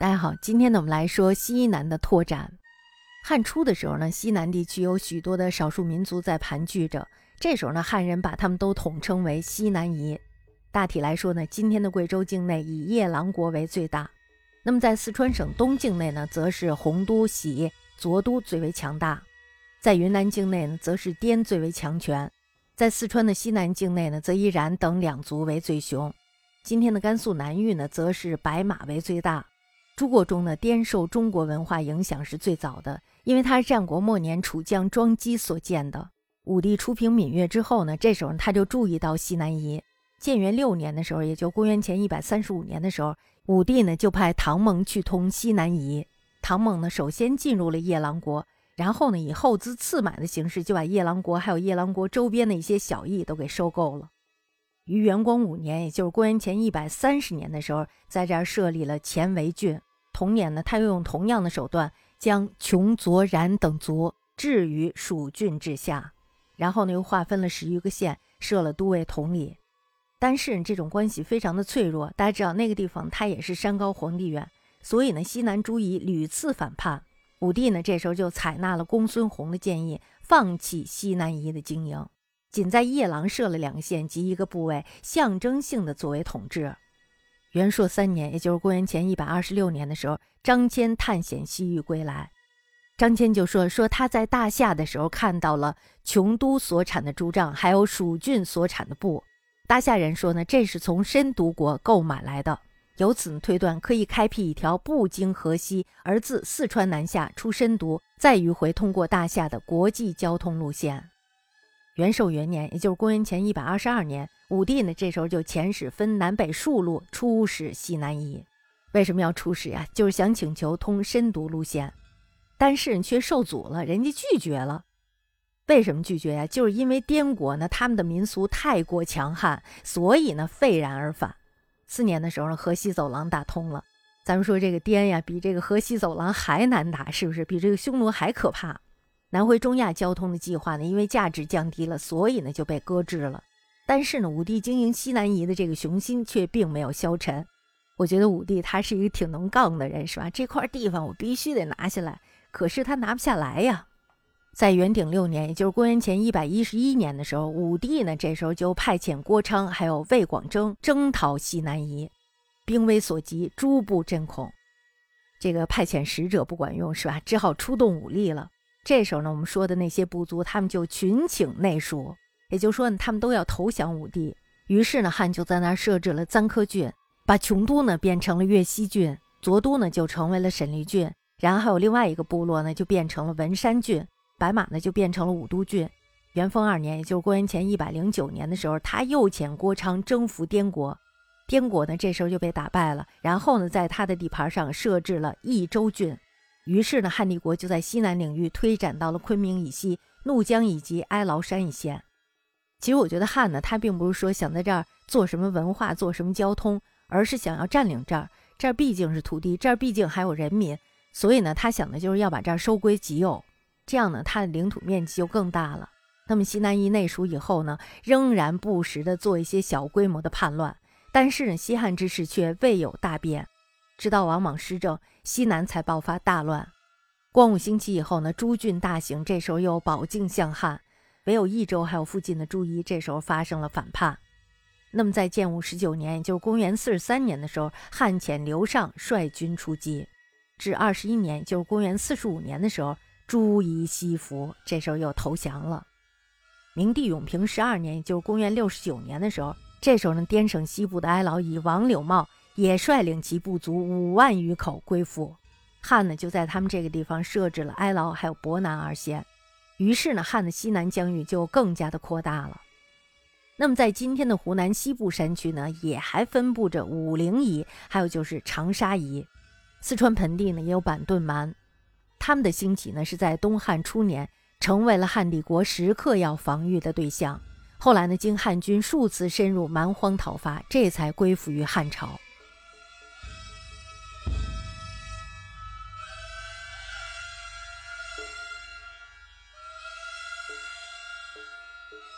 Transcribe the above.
大家好，今天呢，我们来说西南的拓展。汉初的时候呢，西南地区有许多的少数民族在盘踞着，这时候呢，汉人把他们都统称为西南夷。大体来说呢，今天的贵州境内以夜郎国为最大。那么在四川省东境内呢，则是洪都、喜、左都最为强大；在云南境内呢，则是滇最为强权；在四川的西南境内呢，则依然等两族为最雄。今天的甘肃南域呢，则是白马为最大。诸国中呢，滇受中国文化影响是最早的，因为它是战国末年楚将庄姬所建的。武帝出平闽越之后呢，这时候他就注意到西南夷。建元六年的时候，也就公元前一百三十五年的时候，武帝呢就派唐蒙去通西南夷。唐蒙呢首先进入了夜郎国，然后呢以厚资次买的形式就把夜郎国还有夜郎国周边的一些小邑都给收购了。于元光五年，也就是公元前一百三十年的时候，在这儿设立了前围郡。同年呢，他又用同样的手段将琼、卓、冉等族置于蜀郡之下，然后呢又划分了十余个县，设了都尉统领。但是这种关系非常的脆弱，大家知道那个地方它也是山高皇帝远，所以呢西南诸夷屡次反叛。武帝呢这时候就采纳了公孙弘的建议，放弃西南夷的经营，仅在夜郎设了两个县及一个部位，象征性的作为统治。元朔三年，也就是公元前一百二十六年的时候，张骞探险西域归来，张骞就说：“说他在大夏的时候看到了琼都所产的朱帐，还有蜀郡所产的布。大夏人说呢，这是从申都国购买来的，由此推断可以开辟一条不经河西而自四川南下出申都，再迂回通过大夏的国际交通路线。”元寿元年，也就是公元前一百二十二年，武帝呢这时候就遣使分南北数路出使西南夷。为什么要出使呀？就是想请求通深都路线，但是却受阻了，人家拒绝了。为什么拒绝呀？就是因为滇国呢，他们的民俗太过强悍，所以呢废然而返。四年的时候，河西走廊打通了。咱们说这个滇呀，比这个河西走廊还难打，是不是？比这个匈奴还可怕。南回中亚交通的计划呢，因为价值降低了，所以呢就被搁置了。但是呢，武帝经营西南夷的这个雄心却并没有消沉。我觉得武帝他是一个挺能杠的人，是吧？这块地方我必须得拿下来，可是他拿不下来呀。在元鼎六年，也就是公元前一百一十一年的时候，武帝呢这时候就派遣郭昌还有魏广征征讨西南夷，兵危所及，诸部震恐。这个派遣使者不管用，是吧？只好出动武力了。这时候呢，我们说的那些部族，他们就群请内属，也就是说呢，他们都要投降武帝。于是呢，汉就在那儿设置了簪科郡，把琼都呢变成了越西郡，左都呢就成为了沈黎郡，然后还有另外一个部落呢就变成了文山郡，白马呢就变成了武都郡。元丰二年，也就是公元前一百零九年的时候，他又遣郭昌征服滇国，滇国呢这时候就被打败了，然后呢，在他的地盘上设置了益州郡。于是呢，汉帝国就在西南领域推展到了昆明以西、怒江以及哀牢山一线。其实我觉得汉呢，他并不是说想在这儿做什么文化、做什么交通，而是想要占领这儿。这儿毕竟是土地，这儿毕竟还有人民，所以呢，他想的就是要把这儿收归己有。这样呢，他的领土面积就更大了。那么西南夷内属以后呢，仍然不时的做一些小规模的叛乱，但是呢，西汉之势却未有大变。直到王莽失政，西南才爆发大乱。光武兴起以后呢，诸郡大兴，这时候又保境向汉，唯有益州还有附近的朱夷，这时候发生了反叛。那么在建武十九年，也就是公元四十三年的时候，汉遣刘尚率军出击。至二十一年，就是公元四十五年的时候，朱夷西服，这时候又投降了。明帝永平十二年，也就是公元六十九年的时候，这时候呢，滇省西部的哀牢夷王柳茂。也率领其部族五万余口归附，汉呢就在他们这个地方设置了哀牢还有博南二县，于是呢汉的西南疆域就更加的扩大了。那么在今天的湖南西部山区呢，也还分布着武陵夷，还有就是长沙夷。四川盆地呢也有板顿蛮，他们的兴起呢是在东汉初年，成为了汉帝国时刻要防御的对象。后来呢经汉军数次深入蛮荒讨伐，这才归附于汉朝。you